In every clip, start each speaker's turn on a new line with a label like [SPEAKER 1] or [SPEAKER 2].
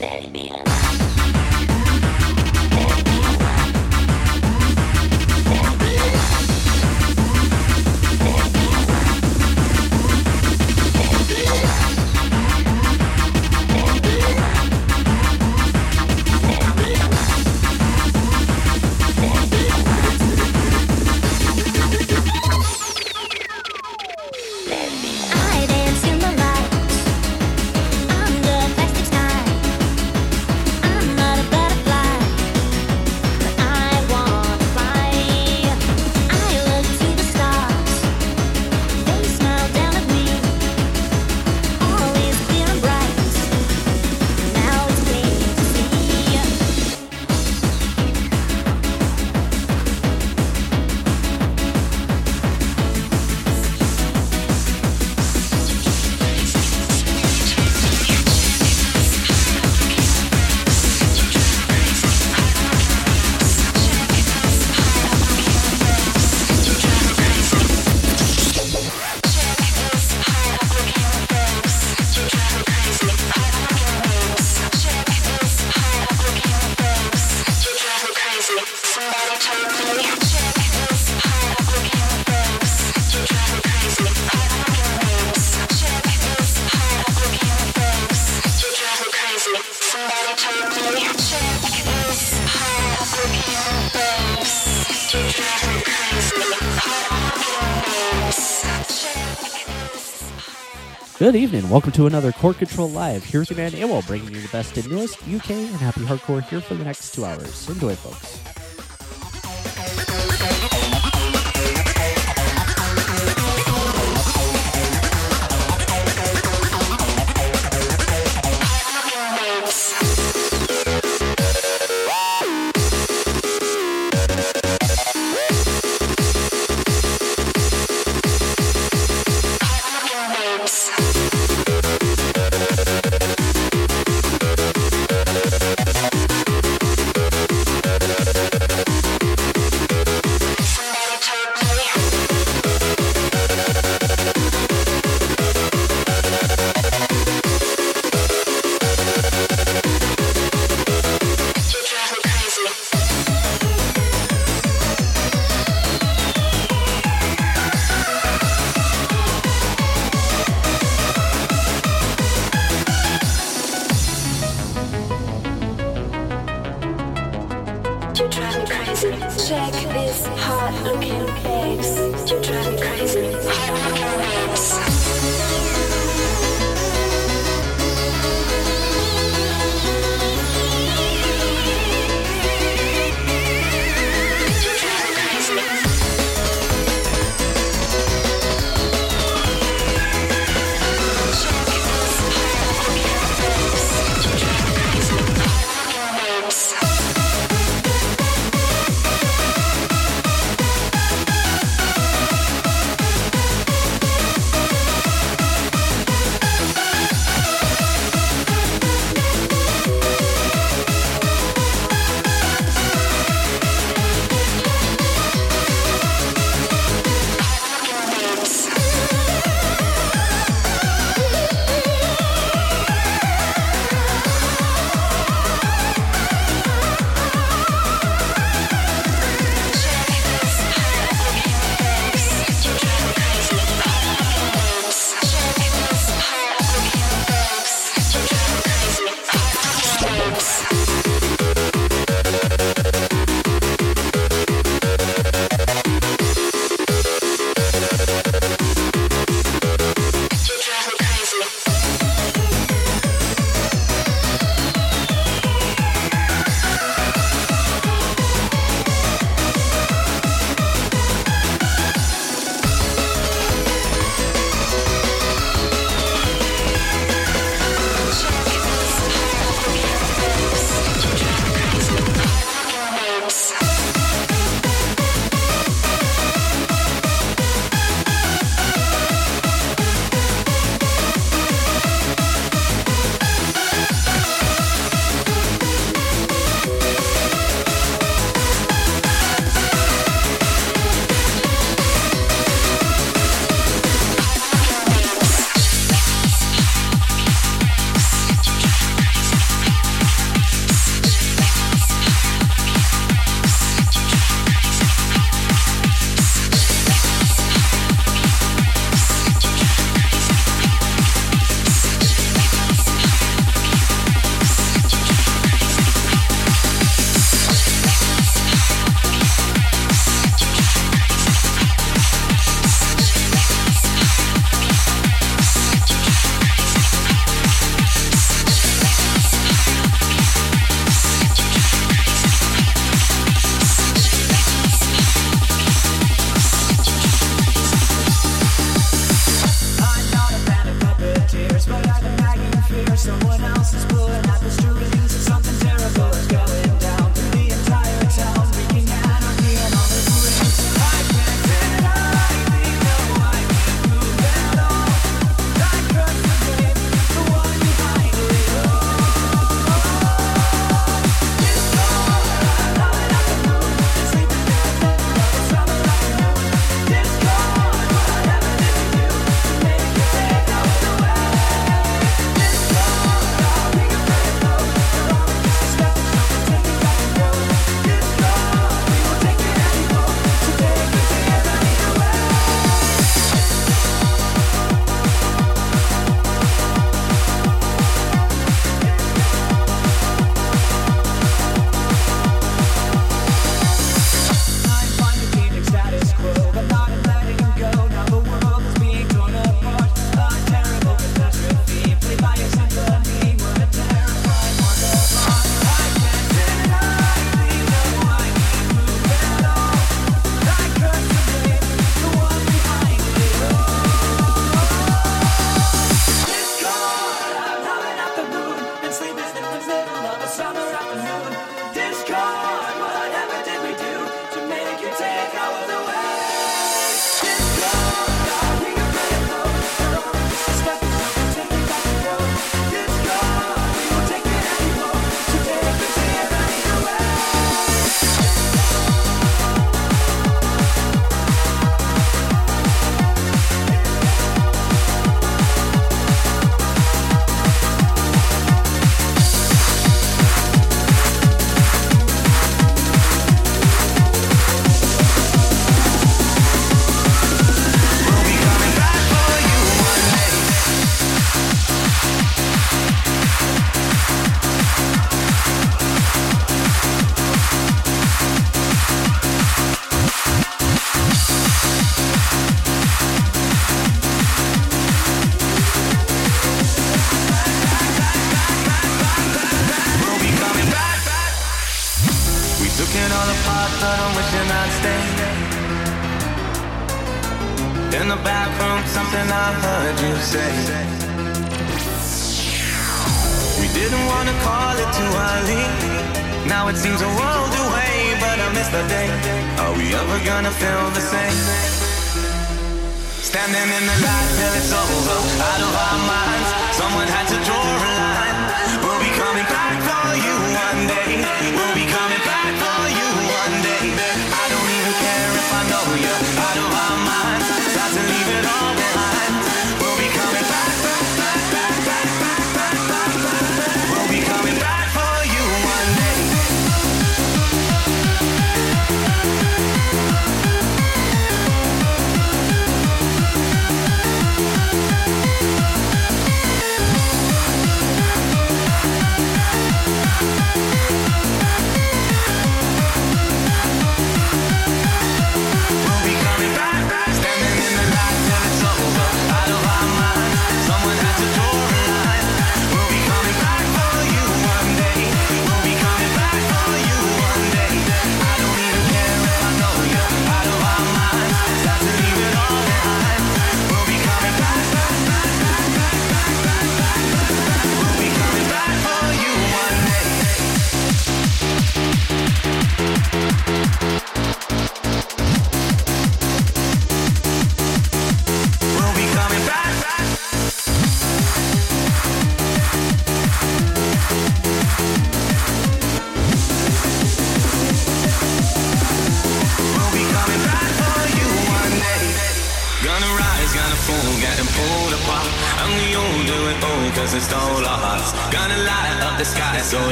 [SPEAKER 1] Let it be. Good evening. Welcome to another Core Control Live. Here's your man Ammo, bringing you the best in newest UK and happy hardcore here for the next two hours. Enjoy, folks.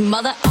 [SPEAKER 2] Mother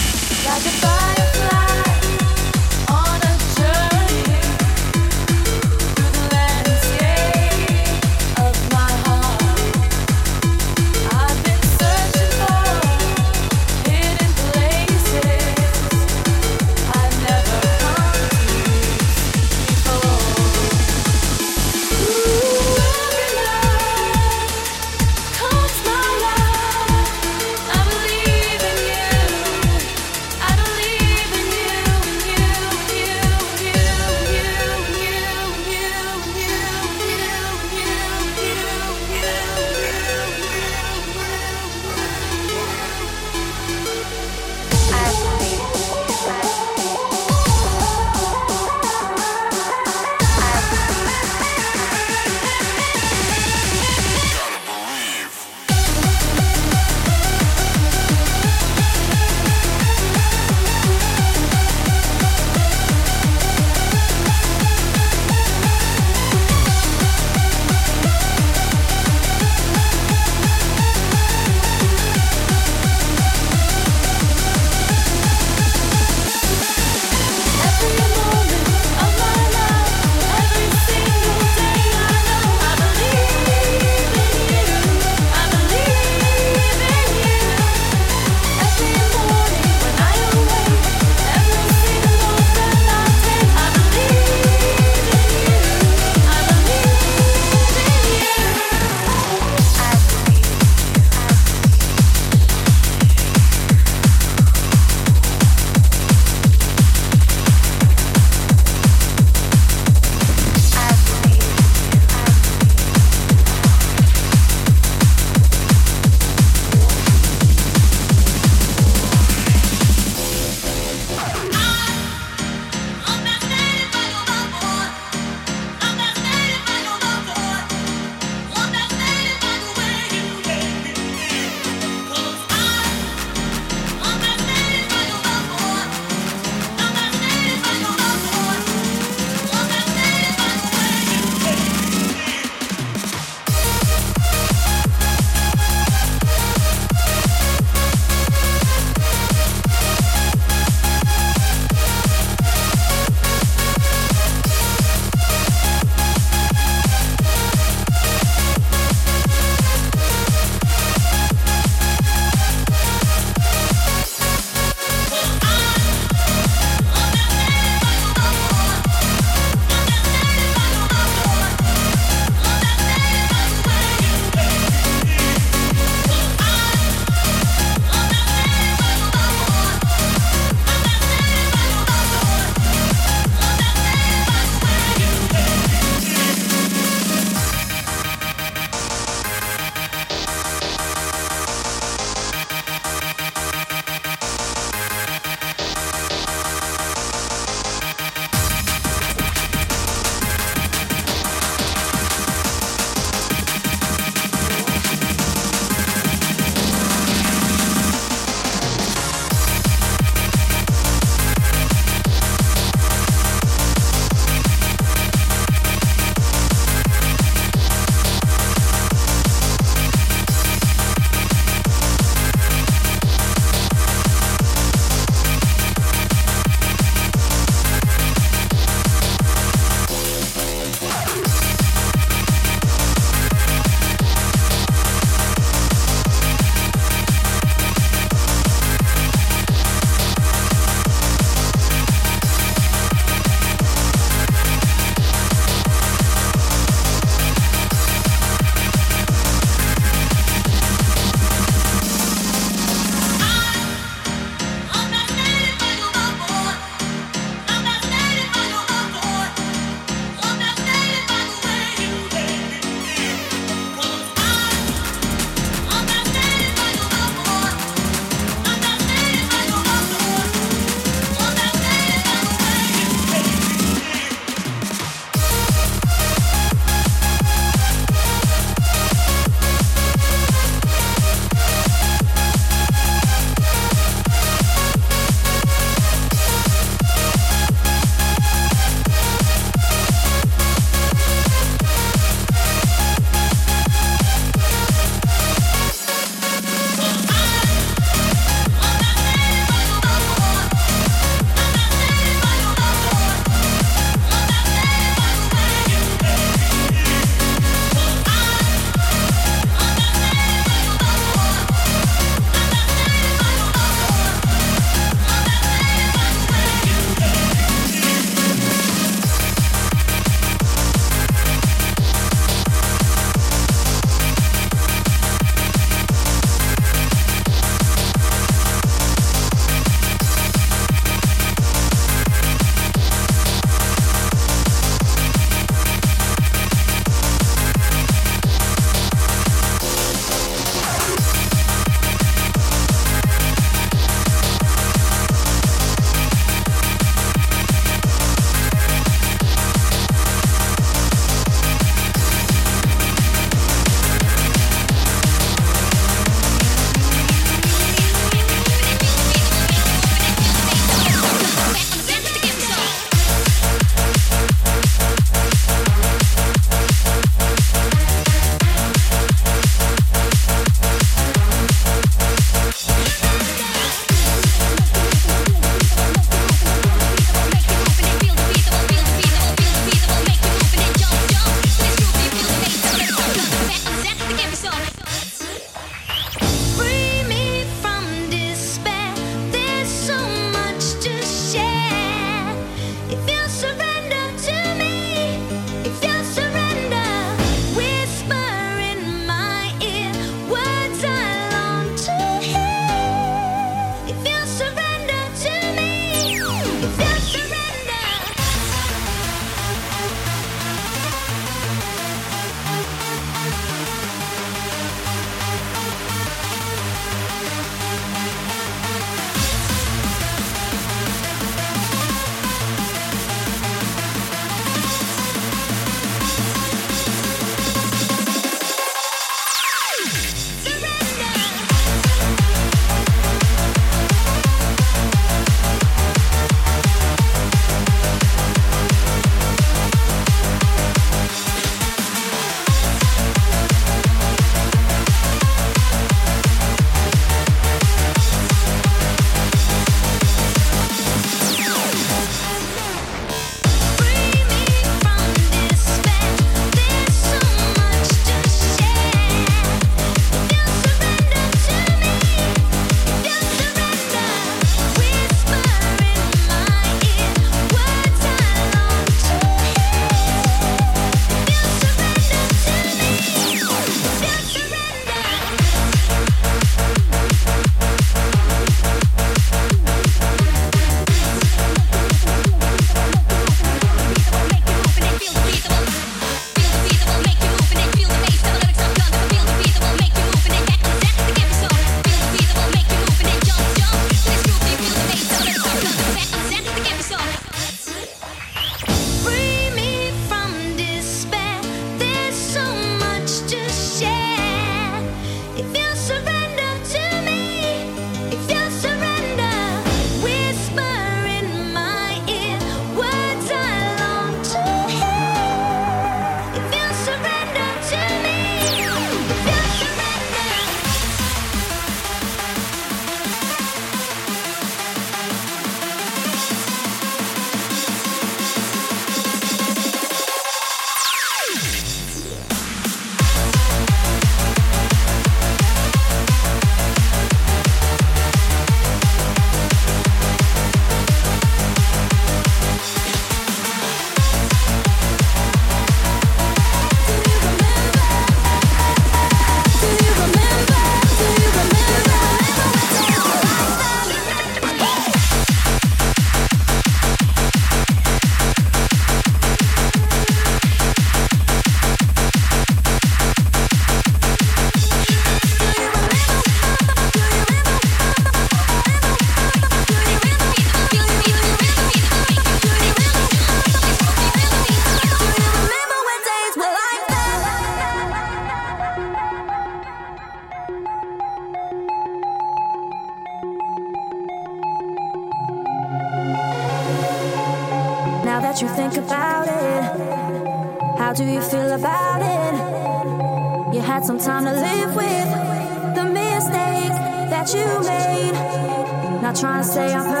[SPEAKER 3] say I'm perfect,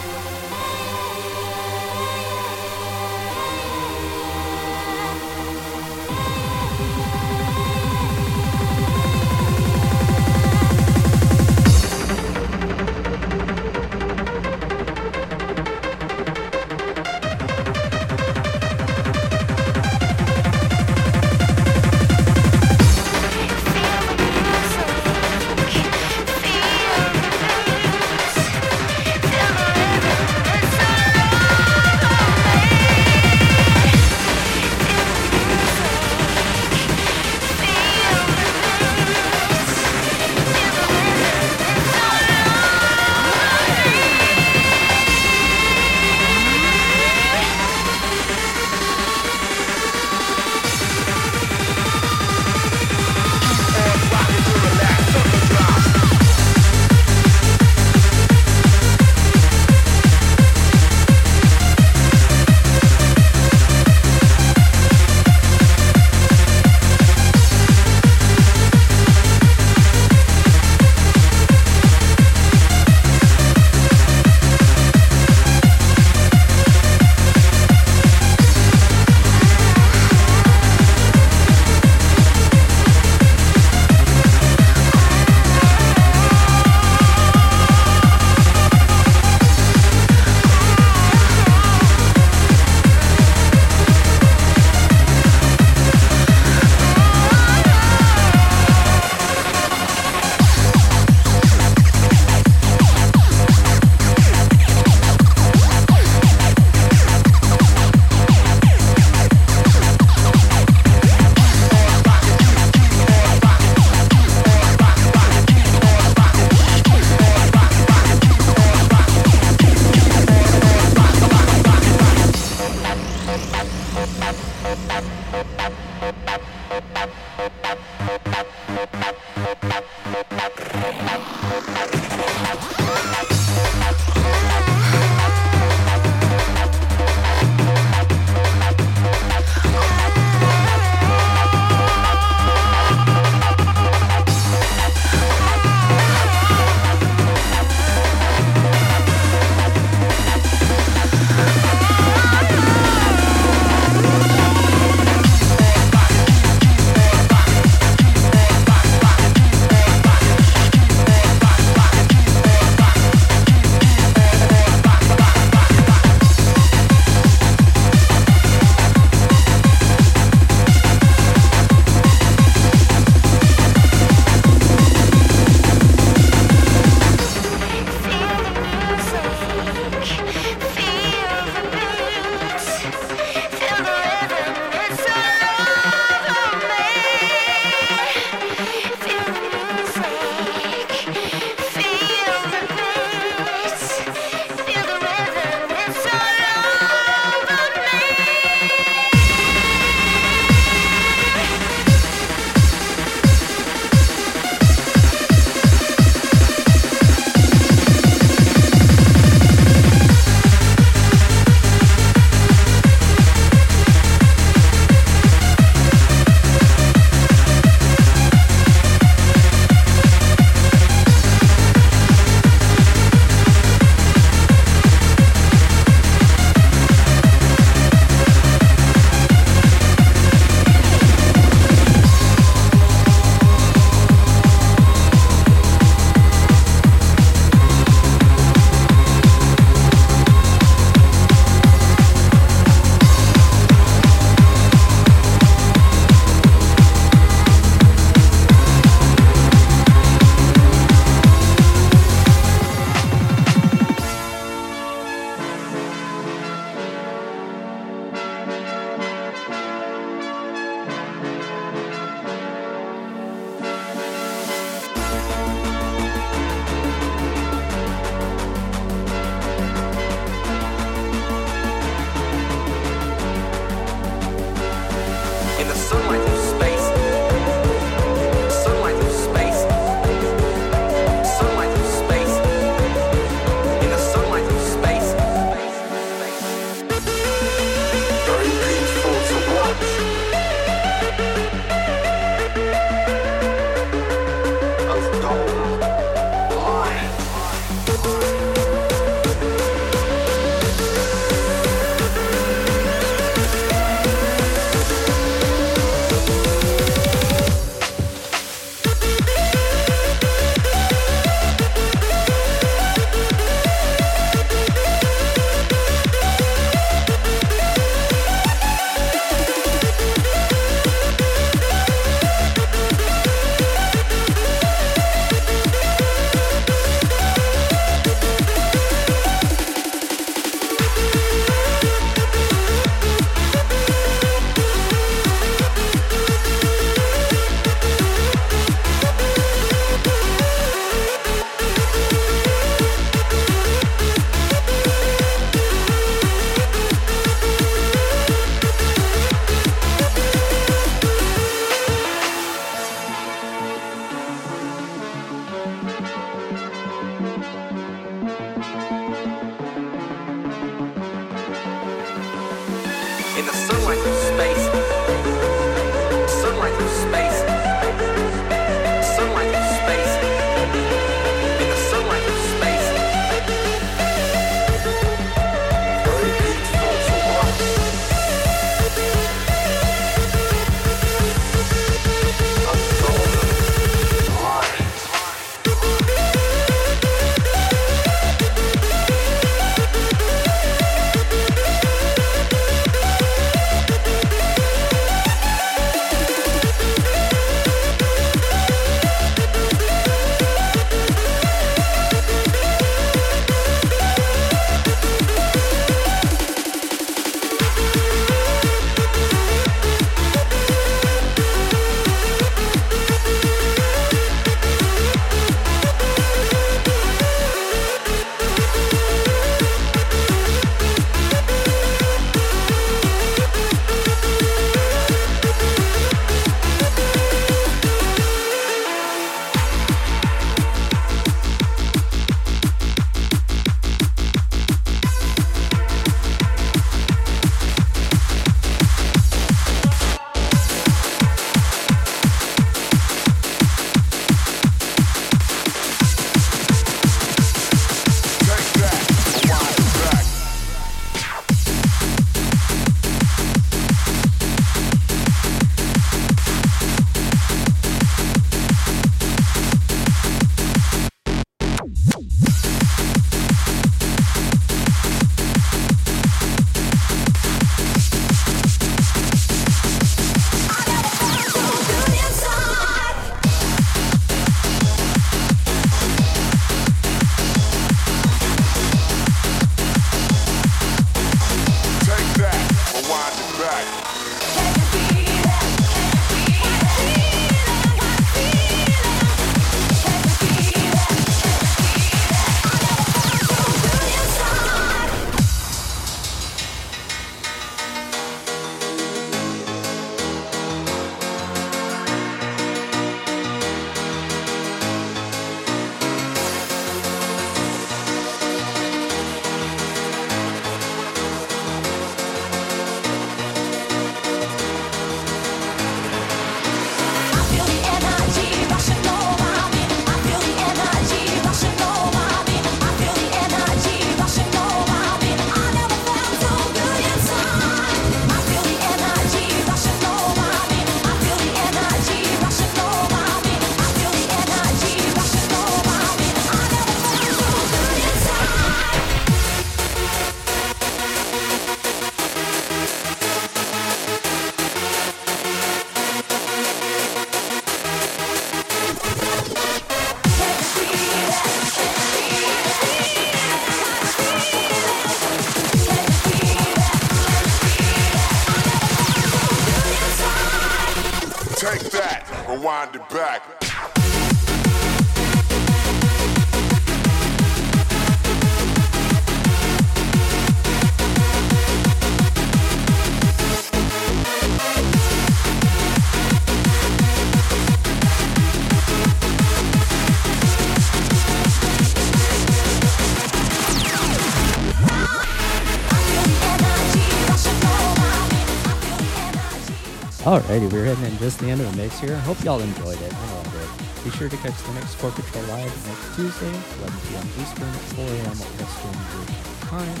[SPEAKER 1] Alrighty, we're heading in just the end of the mix here. I hope y'all enjoyed it. I know it. Be sure to catch the next Core Control Live next Tuesday, 11 p.m. Eastern, 4 a.m. Western European time.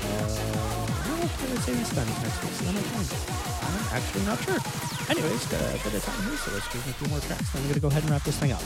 [SPEAKER 1] Uh, I don't know if we're say this time is next week. I'm. I'm actually not sure. Anyways, got a bit of time here, so let's do a few more tracks. Then I'm going to go ahead and wrap this thing up.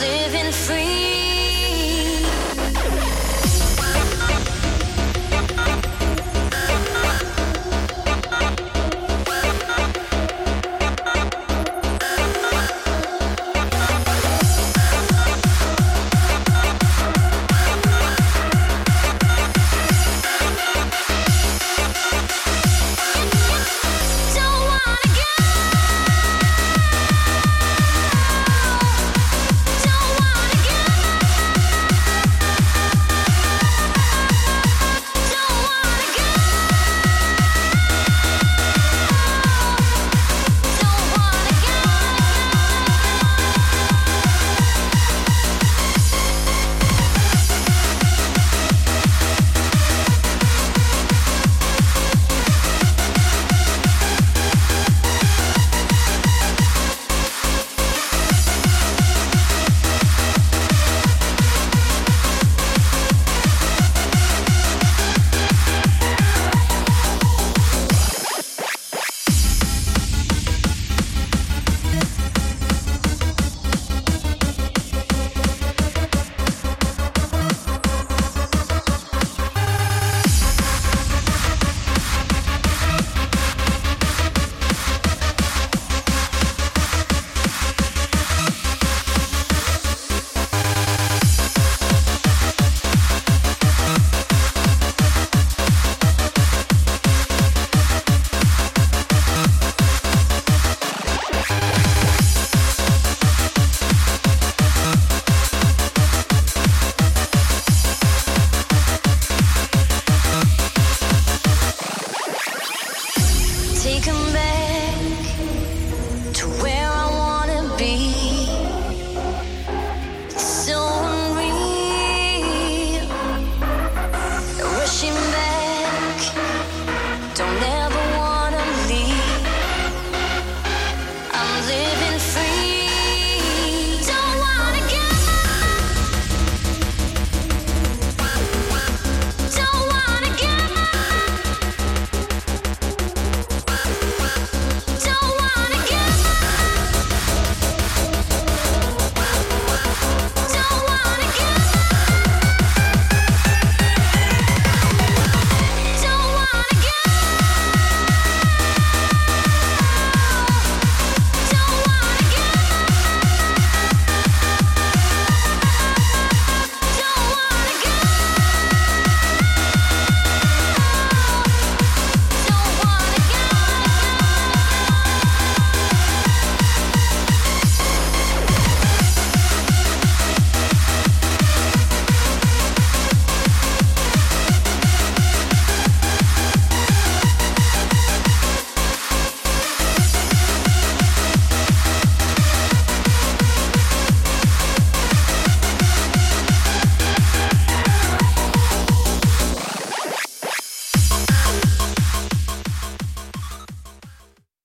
[SPEAKER 4] Living free.